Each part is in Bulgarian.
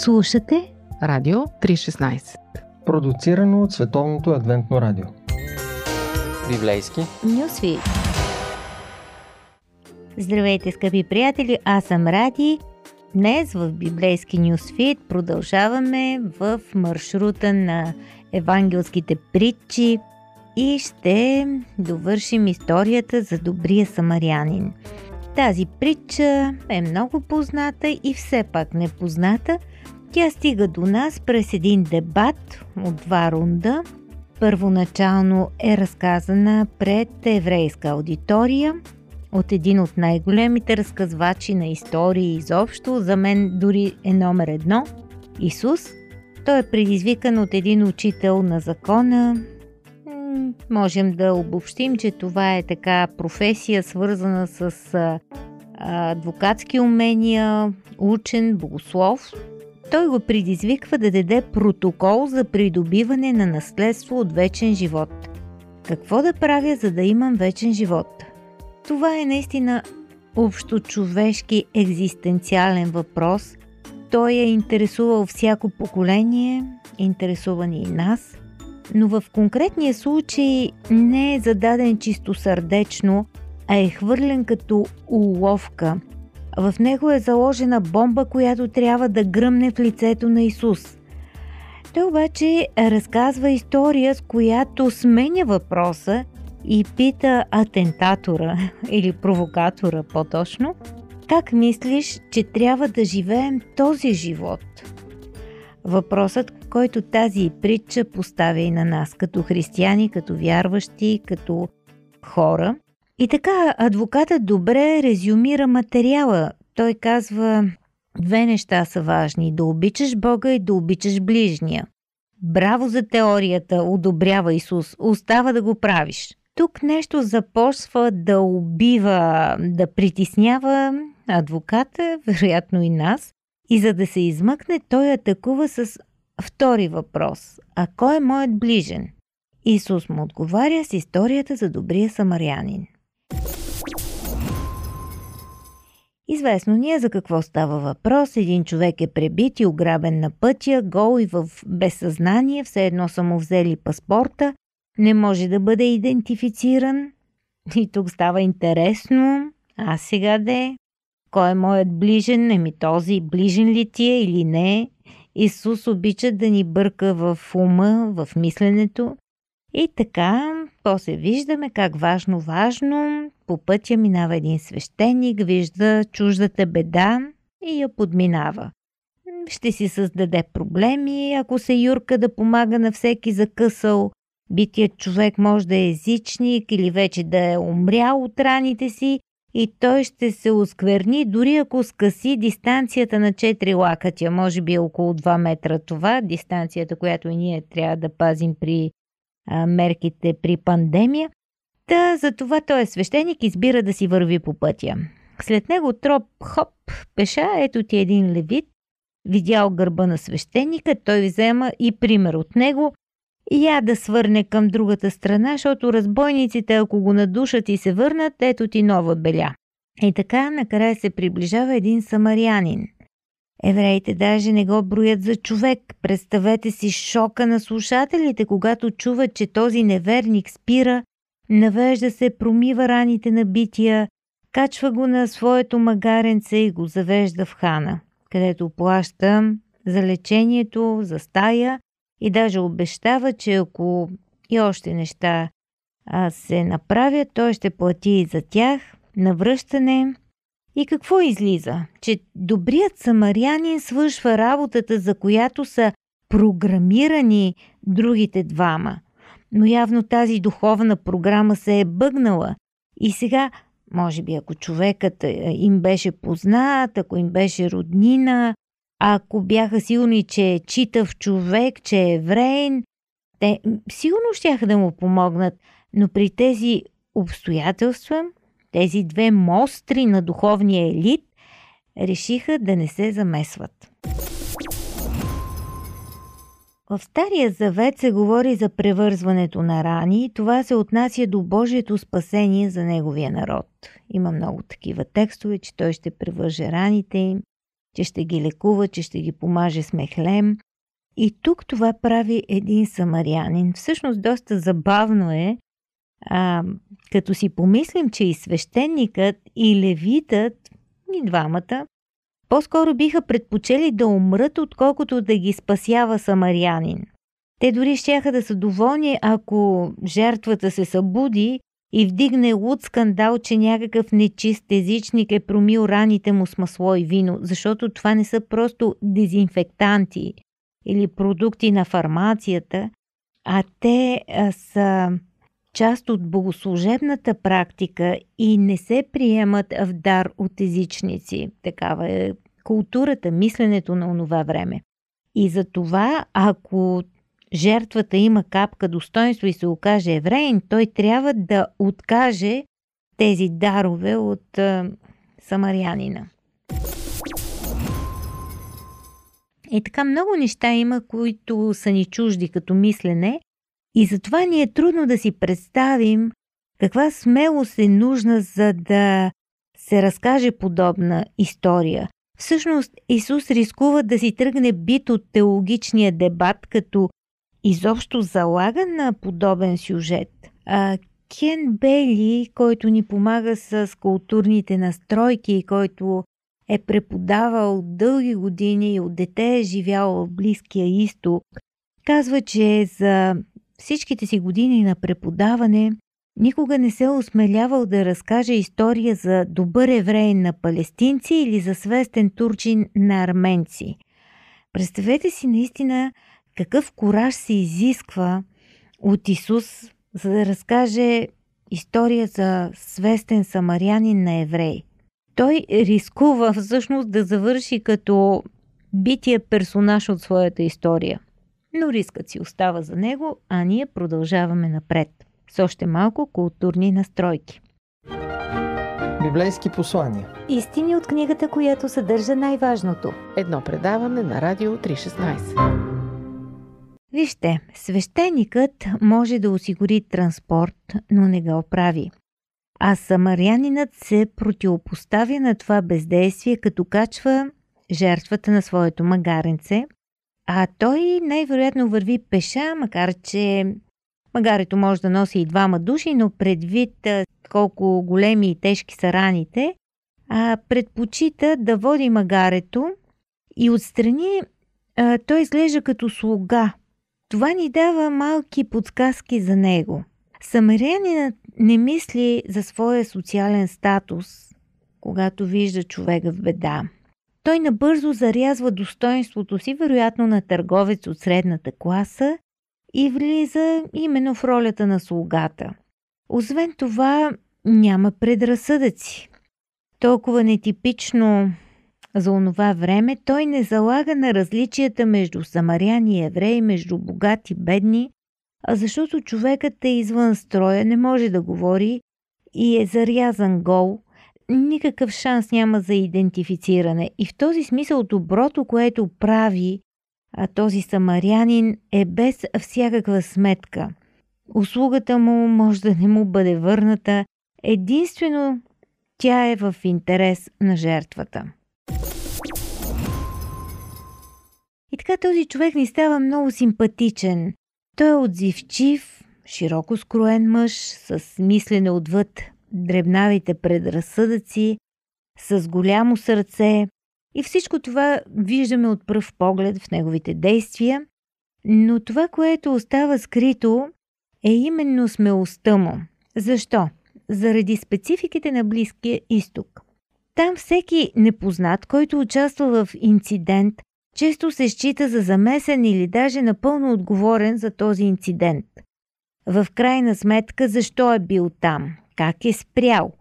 Слушате Радио 316 Продуцирано от Световното адвентно радио Библейски Нюсви Здравейте, скъпи приятели! Аз съм Ради. Днес в Библейски Нюсфит продължаваме в маршрута на евангелските притчи и ще довършим историята за добрия самарянин. Тази притча е много позната и все пак непозната. Тя стига до нас през един дебат от два рунда. Първоначално е разказана пред еврейска аудитория от един от най-големите разказвачи на истории изобщо, за мен дори е номер едно – Исус. Той е предизвикан от един учител на закона, можем да обобщим, че това е така професия, свързана с адвокатски умения, учен, богослов. Той го предизвиква да даде протокол за придобиване на наследство от вечен живот. Какво да правя, за да имам вечен живот? Това е наистина общо човешки екзистенциален въпрос. Той е интересувал всяко поколение, интересувани и нас – но в конкретния случай не е зададен чисто сърдечно, а е хвърлен като уловка. В него е заложена бомба, която трябва да гръмне в лицето на Исус. Той обаче разказва история, с която сменя въпроса и пита атентатора или провокатора по-точно, как мислиш, че трябва да живеем този живот? Въпросът, който тази притча поставя и на нас, като християни, като вярващи, като хора. И така, адвокатът добре резюмира материала. Той казва, две неща са важни – да обичаш Бога и да обичаш ближния. Браво за теорията, одобрява Исус, остава да го правиш. Тук нещо започва да убива, да притеснява адвоката, вероятно и нас, и за да се измъкне, той атакува с втори въпрос. А кой е моят ближен? Исус му отговаря с историята за добрия самарянин. Известно ни е за какво става въпрос. Един човек е пребит и ограбен на пътя, гол и в безсъзнание, все едно са му взели паспорта, не може да бъде идентифициран. И тук става интересно. А сега де? Кой е моят ближен? Еми този ближен ли ти е или не? Исус обича да ни бърка в ума, в мисленето. И така, после виждаме как важно-важно по пътя минава един свещеник, вижда чуждата беда и я подминава. Ще си създаде проблеми, ако се юрка да помага на всеки закъсал. Битият човек може да е езичник или вече да е умрял от раните си и той ще се оскверни, дори ако скъси дистанцията на 4 лакътя, може би около 2 метра това, дистанцията, която и ние трябва да пазим при мерките при пандемия. Та за това той е свещеник, избира да си върви по пътя. След него троп, хоп, пеша, ето ти един левит, видял гърба на свещеника, той взема и пример от него я да свърне към другата страна, защото разбойниците, ако го надушат и се върнат, ето ти нова беля. И така накрая се приближава един самарянин. Евреите даже не го броят за човек. Представете си шока на слушателите, когато чуват, че този неверник спира, навежда се, промива раните на бития, качва го на своето магаренце и го завежда в хана, където плаща за лечението, за стая и даже обещава, че ако и още неща се направят, той ще плати и за тях на връщане. И какво излиза? Че добрият самарянин свършва работата, за която са програмирани другите двама. Но явно тази духовна програма се е бъгнала. И сега, може би, ако човекът е, им беше познат, ако им беше роднина, ако бяха сигурни, че е читав човек, че е евреин, те сигурно ще да му помогнат, но при тези обстоятелства, тези две мостри на духовния елит, решиха да не се замесват. В Стария завет се говори за превързването на рани и това се отнася до Божието спасение за Неговия народ. Има много такива текстове, че Той ще превърже раните им че ще ги лекува, че ще ги помаже с мехлем. И тук това прави един самарянин. Всъщност доста забавно е, а, като си помислим, че и свещеникът, и левитът, и двамата, по-скоро биха предпочели да умрат, отколкото да ги спасява самарянин. Те дори щяха да са доволни, ако жертвата се събуди и вдигне луд скандал, че някакъв нечист езичник е промил раните му с масло и вино, защото това не са просто дезинфектанти или продукти на фармацията, а те са част от богослужебната практика и не се приемат в дар от езичници. Такава е културата, мисленето на онова време. И за това, ако жертвата има капка достоинство и се окаже евреин, той трябва да откаже тези дарове от а, самарянина. И така много неща има, които са ни чужди като мислене и затова ни е трудно да си представим каква смелост е нужна за да се разкаже подобна история. Всъщност Исус рискува да си тръгне бит от теологичния дебат, като изобщо залага на подобен сюжет. А, Кен Бейли, който ни помага с културните настройки и който е преподавал дълги години и от дете е живял в Близкия изток, казва, че за всичките си години на преподаване никога не се е осмелявал да разкаже история за добър евреин на палестинци или за свестен турчин на арменци. Представете си наистина какъв кораж се изисква от Исус, за да разкаже история за свестен самарянин на еврей. Той рискува всъщност да завърши като бития персонаж от своята история. Но рискът си остава за него, а ние продължаваме напред с още малко културни настройки. Библейски послания. Истини от книгата, която съдържа най-важното. Едно предаване на Радио 316. Вижте, свещеникът може да осигури транспорт, но не го прави. А самарянинът се противопоставя на това бездействие, като качва жертвата на своето магаренце, а той най-вероятно върви пеша, макар че магарето може да носи и двама души, но предвид колко големи и тежки са раните, а предпочита да води магарето и отстрани а, той изглежда като слуга. Това ни дава малки подсказки за него. Самарянинът не мисли за своя социален статус, когато вижда човека в беда. Той набързо зарязва достоинството си, вероятно на търговец от средната класа, и влиза именно в ролята на слугата. Освен това, няма предразсъдъци. Толкова нетипично за онова време, той не залага на различията между самаряни и евреи, между богати и бедни, а защото човекът е извън строя, не може да говори и е зарязан гол, никакъв шанс няма за идентифициране. И в този смисъл доброто, което прави а този самарянин е без всякаква сметка. Услугата му може да не му бъде върната, единствено тя е в интерес на жертвата. И така този човек ни става много симпатичен. Той е отзивчив, широко скроен мъж, с мислене отвъд дребнавите предразсъдъци, с голямо сърце, и всичко това виждаме от пръв поглед в неговите действия, но това, което остава скрито, е именно смелостта му. Защо? Заради спецификите на Близкия изток. Там всеки непознат, който участва в инцидент, често се счита за замесен или даже напълно отговорен за този инцидент. В крайна сметка, защо е бил там? Как е спрял?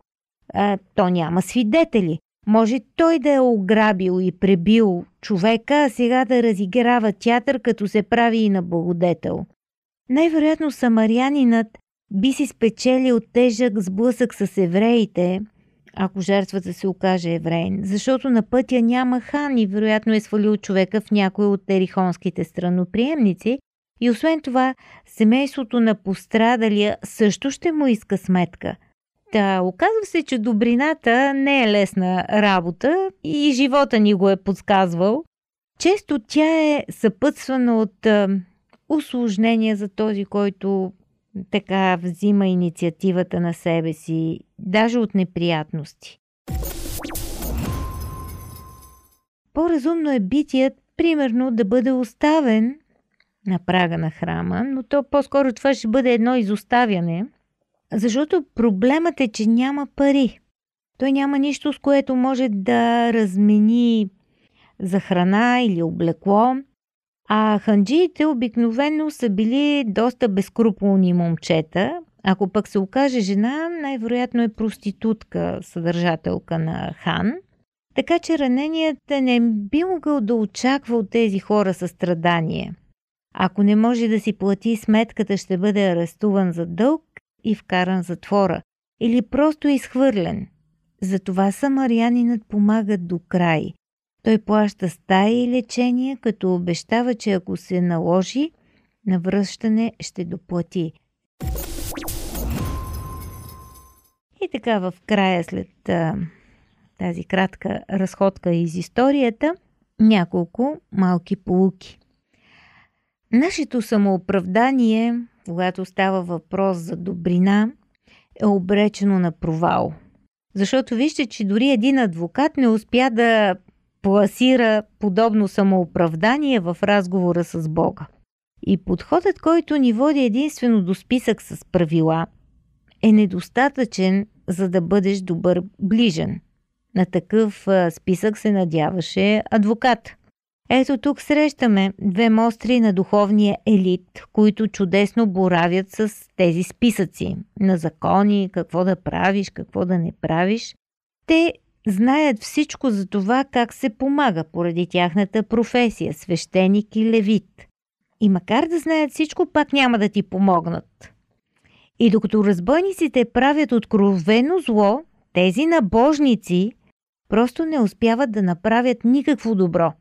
А, то няма свидетели. Може той да е ограбил и пребил човека, а сега да разиграва театър, като се прави и на благодетел. Най-вероятно самарянинът би си спечелил тежък сблъсък с евреите, ако жертвата се окаже еврейн, защото на пътя няма хан и вероятно е свалил човека в някой от терихонските страноприемници и освен това семейството на пострадалия също ще му иска сметка – Та, оказва се, че добрината не е лесна работа и живота ни го е подсказвал. Често тя е съпътствана от а, усложнения за този, който така взима инициативата на себе си, даже от неприятности. По-разумно е битият, примерно, да бъде оставен на прага на храма, но то по-скоро това ще бъде едно изоставяне, защото проблемът е, че няма пари. Той няма нищо, с което може да размени за храна или облекло, а ханджиите обикновено са били доста безкруполни момчета. Ако пък се окаже жена, най-вероятно е проститутка, съдържателка на хан. Така че раненият не би могъл да очаква от тези хора състрадание. Ако не може да си плати сметката, ще бъде арестуван за дълг и вкаран затвора. Или просто изхвърлен. Затова самарянинът помага до край. Той плаща стая и лечение, като обещава, че ако се наложи, на връщане ще доплати. И така в края след а, тази кратка разходка из историята, няколко малки полуки. Нашето самооправдание, когато става въпрос за добрина, е обречено на провал. Защото вижте, че дори един адвокат не успя да пласира подобно самооправдание в разговора с Бога. И подходът, който ни води единствено до списък с правила, е недостатъчен, за да бъдеш добър ближен. На такъв списък се надяваше адвокат. Ето тук срещаме две мостри на духовния елит, които чудесно боравят с тези списъци на закони, какво да правиш, какво да не правиш. Те знаят всичко за това как се помага поради тяхната професия свещеник и левит. И макар да знаят всичко, пак няма да ти помогнат. И докато разбойниците правят откровено зло, тези набожници просто не успяват да направят никакво добро.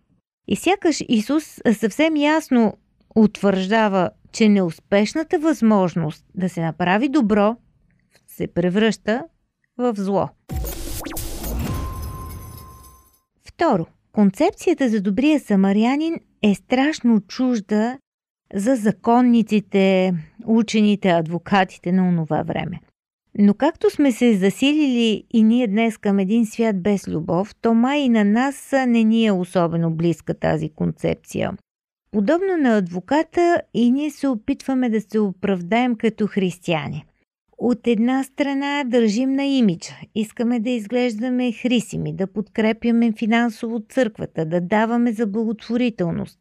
И сякаш Исус съвсем ясно утвърждава, че неуспешната възможност да се направи добро се превръща в зло. Второ, концепцията за добрия самарянин е страшно чужда за законниците, учените, адвокатите на онова време. Но както сме се засилили и ние днес към един свят без любов, то май и на нас не ни е особено близка тази концепция. Подобно на адвоката и ние се опитваме да се оправдаем като християни. От една страна държим на имиджа, искаме да изглеждаме хрисими, да подкрепяме финансово църквата, да даваме за благотворителност.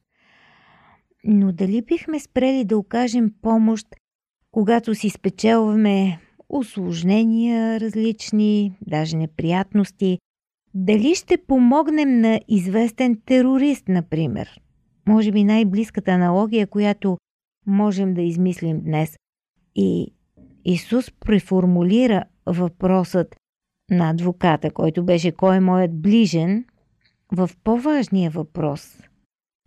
Но дали бихме спрели да окажем помощ, когато си спечелваме осложнения различни, даже неприятности. Дали ще помогнем на известен терорист, например? Може би най-близката аналогия, която можем да измислим днес. И Исус преформулира въпросът на адвоката, който беше кой е моят ближен, в по-важния въпрос.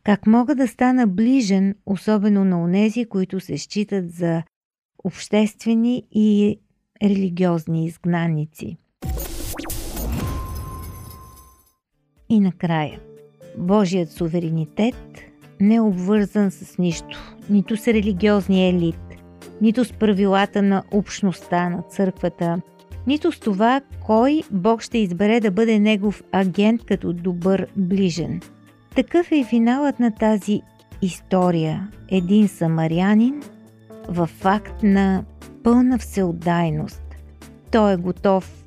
Как мога да стана ближен, особено на онези, които се считат за обществени и религиозни изгнаници. И накрая, Божият суверенитет не е обвързан с нищо, нито с религиозния елит, нито с правилата на общността на църквата, нито с това кой Бог ще избере да бъде негов агент като добър ближен. Такъв е и финалът на тази история. Един самарянин в факт на пълна всеотдайност. Той е готов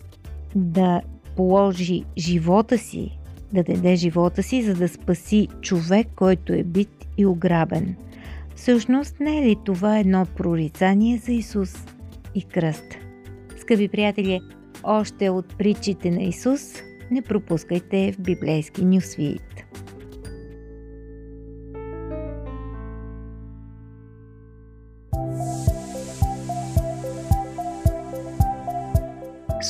да положи живота си, да даде живота си, за да спаси човек, който е бит и ограбен. Всъщност не е ли това едно прорицание за Исус и кръст? Скъпи приятели, още от притчите на Исус не пропускайте в библейски нюсвит.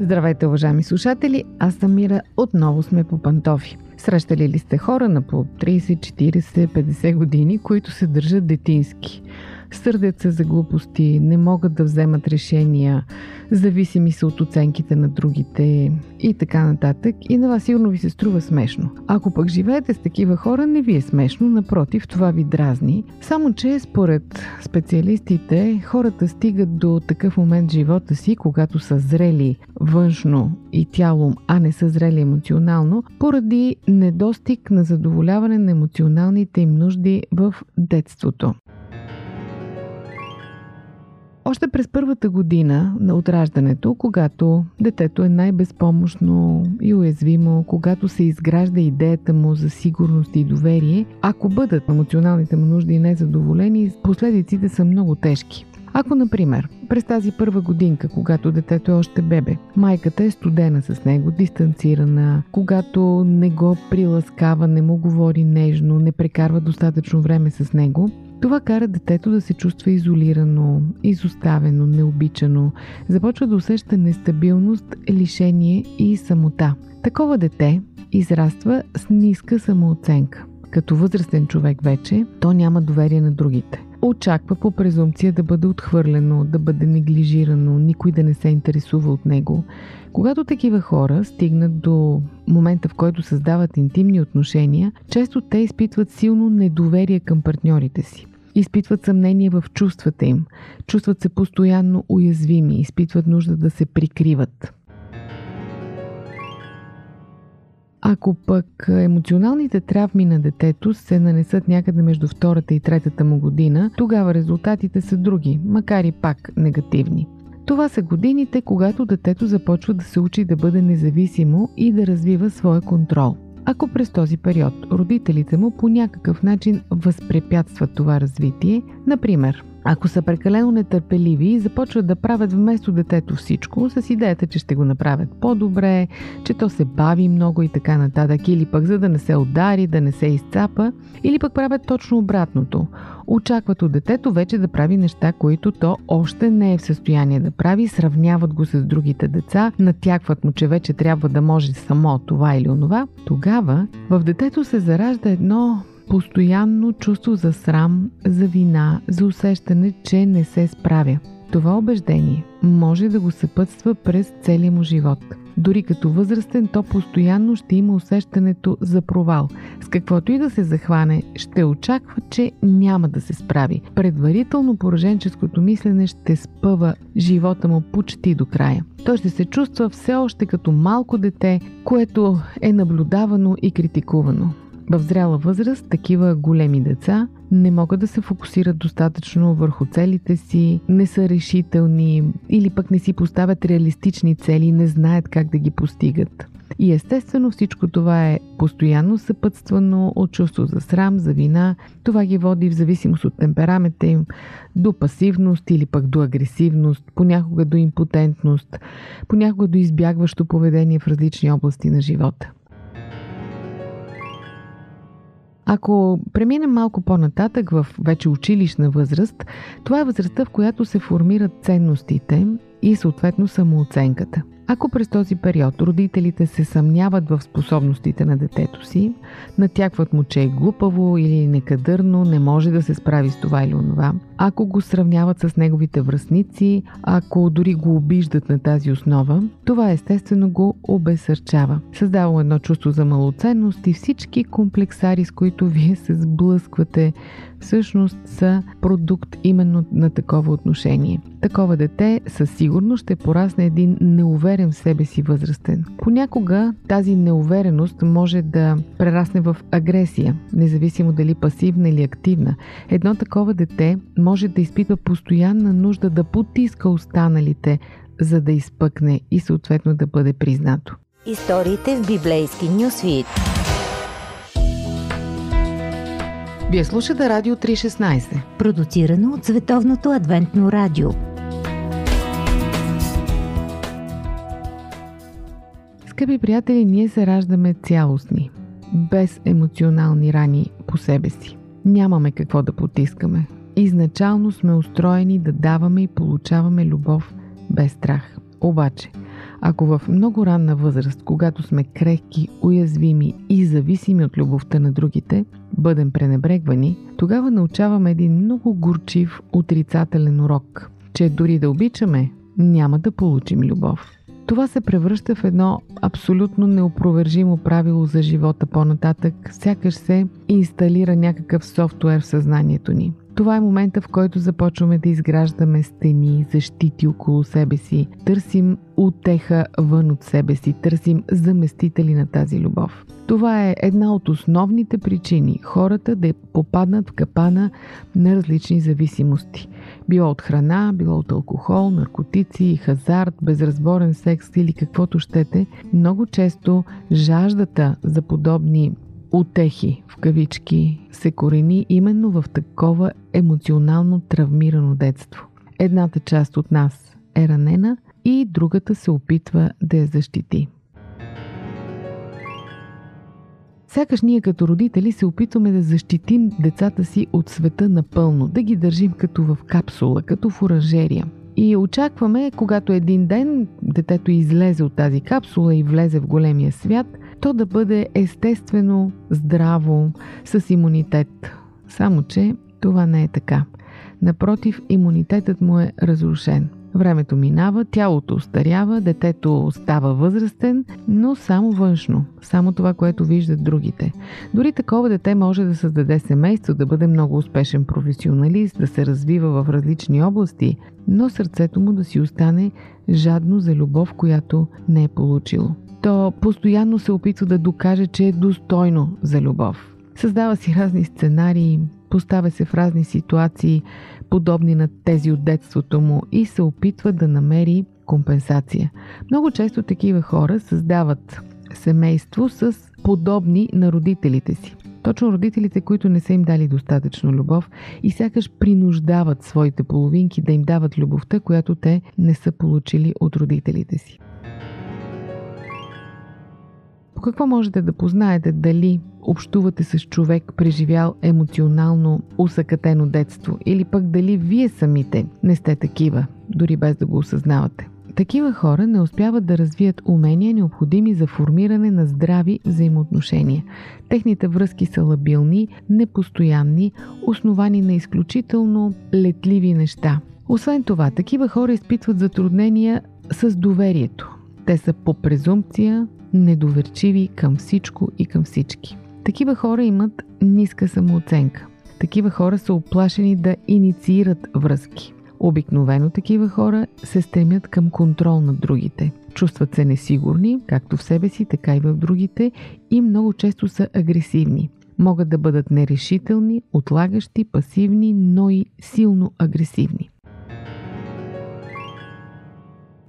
Здравейте, уважаеми слушатели! Аз съм Мира. Отново сме по пантофи. Срещали ли сте хора на по 30, 40, 50 години, които се държат детински? Сърдят се за глупости, не могат да вземат решения, зависими са от оценките на другите и така нататък. И на вас сигурно ви се струва смешно. Ако пък живеете с такива хора, не ви е смешно, напротив, това ви дразни. Само, че според специалистите, хората стигат до такъв момент в живота си, когато са зрели външно и тялом, а не са зрели емоционално, поради недостиг на задоволяване на емоционалните им нужди в детството. Още през първата година на отраждането, когато детето е най-безпомощно и уязвимо, когато се изгражда идеята му за сигурност и доверие, ако бъдат емоционалните му нужди незадоволени, последиците са много тежки. Ако, например, през тази първа годинка, когато детето е още бебе, майката е студена с него, дистанцирана, когато не го приласкава, не му говори нежно, не прекарва достатъчно време с него, това кара детето да се чувства изолирано, изоставено, необичано, започва да усеща нестабилност, лишение и самота. Такова дете израства с ниска самооценка. Като възрастен човек вече, то няма доверие на другите. Очаква по презумпция да бъде отхвърлено, да бъде неглижирано, никой да не се интересува от него. Когато такива хора стигнат до момента, в който създават интимни отношения, често те изпитват силно недоверие към партньорите си. Изпитват съмнение в чувствата им, чувстват се постоянно уязвими, изпитват нужда да се прикриват. Ако пък емоционалните травми на детето се нанесат някъде между втората и третата му година, тогава резултатите са други, макар и пак негативни. Това са годините, когато детето започва да се учи да бъде независимо и да развива своя контрол. Ако през този период родителите му по някакъв начин възпрепятстват това развитие, например, ако са прекалено нетърпеливи и започват да правят вместо детето всичко, с идеята, че ще го направят по-добре, че то се бави много и така нататък, или пък за да не се удари, да не се изцапа, или пък правят точно обратното. Очакват от детето вече да прави неща, които то още не е в състояние да прави, сравняват го с другите деца, натякват му, че вече трябва да може само това или онова. Тогава в детето се заражда едно постоянно чувство за срам, за вина, за усещане, че не се справя. Това убеждение може да го съпътства през целия му живот. Дори като възрастен, то постоянно ще има усещането за провал. С каквото и да се захване, ще очаква, че няма да се справи. Предварително пораженческото мислене ще спъва живота му почти до края. Той ще се чувства все още като малко дете, което е наблюдавано и критикувано. В зряла възраст такива големи деца не могат да се фокусират достатъчно върху целите си, не са решителни или пък не си поставят реалистични цели не знаят как да ги постигат. И естествено всичко това е постоянно съпътствано от чувство за срам, за вина. Това ги води в зависимост от темперамента им до пасивност или пък до агресивност, понякога до импотентност, понякога до избягващо поведение в различни области на живота. Ако преминем малко по-нататък в вече училищна възраст, това е възрастта, в която се формират ценностите и съответно самооценката. Ако през този период родителите се съмняват в способностите на детето си, натякват му, че е глупаво или некадърно, не може да се справи с това или онова, ако го сравняват с неговите връзници, ако дори го обиждат на тази основа, това естествено го обесърчава. Създава едно чувство за малоценност и всички комплексари, с които вие се сблъсквате, всъщност са продукт именно на такова отношение. Такова дете със сигурност ще порасне един неуверен в себе си възрастен. Понякога тази неувереност може да прерасне в агресия, независимо дали пасивна или активна. Едно такова дете може да изпитва постоянна нужда да потиска останалите, за да изпъкне и съответно да бъде признато. Историите в библейски нюсвит. Вие слушате Радио 316. Продуцирано от Световното адвентно радио. Скъпи приятели, ние се раждаме цялостни, без емоционални рани по себе си. Нямаме какво да потискаме. Изначално сме устроени да даваме и получаваме любов без страх. Обаче, ако в много ранна възраст, когато сме крехки, уязвими и зависими от любовта на другите, бъдем пренебрегвани, тогава научаваме един много горчив, отрицателен урок, че дори да обичаме, няма да получим любов. Това се превръща в едно абсолютно неопровержимо правило за живота по-нататък, сякаш се инсталира някакъв софтуер в съзнанието ни. Това е момента, в който започваме да изграждаме стени, защити около себе си, търсим утеха вън от себе си, търсим заместители на тази любов. Това е една от основните причини хората да попаднат в капана на различни зависимости. Било от храна, било от алкохол, наркотици, хазарт, безразборен секс или каквото щете. Много често жаждата за подобни утехи, в кавички, се корени именно в такова емоционално травмирано детство. Едната част от нас е ранена и другата се опитва да я защити. Сякаш ние като родители се опитваме да защитим децата си от света напълно, да ги държим като в капсула, като в оранжерия. И очакваме, когато един ден детето излезе от тази капсула и влезе в големия свят, то да бъде естествено, здраво, с имунитет. Само, че това не е така. Напротив, имунитетът му е разрушен. Времето минава, тялото устарява, детето става възрастен, но само външно, само това, което виждат другите. Дори такова дете може да създаде семейство, да бъде много успешен професионалист, да се развива в различни области, но сърцето му да си остане жадно за любов, която не е получило. То постоянно се опитва да докаже, че е достойно за любов. Създава си разни сценарии, поставя се в разни ситуации, подобни на тези от детството му и се опитва да намери компенсация. Много често такива хора създават семейство с подобни на родителите си. Точно родителите, които не са им дали достатъчно любов и сякаш принуждават своите половинки да им дават любовта, която те не са получили от родителите си. По какво можете да познаете дали общувате с човек, преживял емоционално усъкатено детство или пък дали вие самите не сте такива, дори без да го осъзнавате? Такива хора не успяват да развият умения, необходими за формиране на здрави взаимоотношения. Техните връзки са лабилни, непостоянни, основани на изключително летливи неща. Освен това, такива хора изпитват затруднения с доверието. Те са по презумпция недоверчиви към всичко и към всички. Такива хора имат ниска самооценка. Такива хора са оплашени да инициират връзки. Обикновено такива хора се стремят към контрол над другите. Чувстват се несигурни, както в себе си, така и в другите и много често са агресивни. Могат да бъдат нерешителни, отлагащи, пасивни, но и силно агресивни.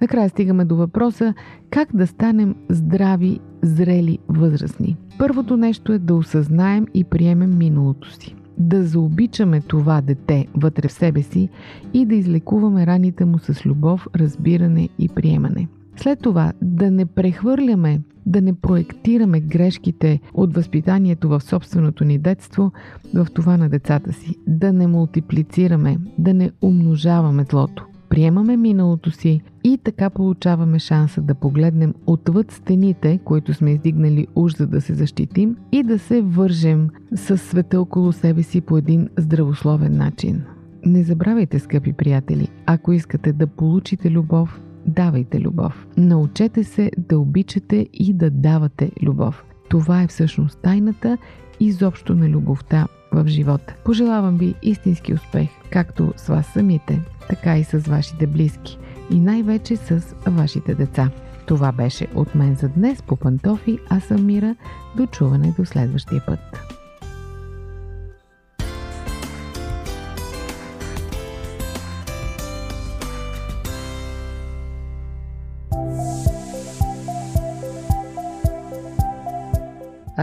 Накрая стигаме до въпроса как да станем здрави, зрели, възрастни. Първото нещо е да осъзнаем и приемем миналото си. Да заобичаме това дете вътре в себе си и да излекуваме раните му с любов, разбиране и приемане. След това да не прехвърляме, да не проектираме грешките от възпитанието в собственото ни детство в това на децата си. Да не мултиплицираме, да не умножаваме злото приемаме миналото си и така получаваме шанса да погледнем отвъд стените, които сме издигнали уж за да се защитим и да се вържем с света около себе си по един здравословен начин. Не забравяйте, скъпи приятели, ако искате да получите любов, давайте любов. Научете се да обичате и да давате любов. Това е всъщност тайната изобщо на любовта в живота. Пожелавам ви истински успех, както с вас самите, така и с вашите близки и най-вече с вашите деца. Това беше от мен за днес по пантофи, аз съм Мира. До чуване до следващия път.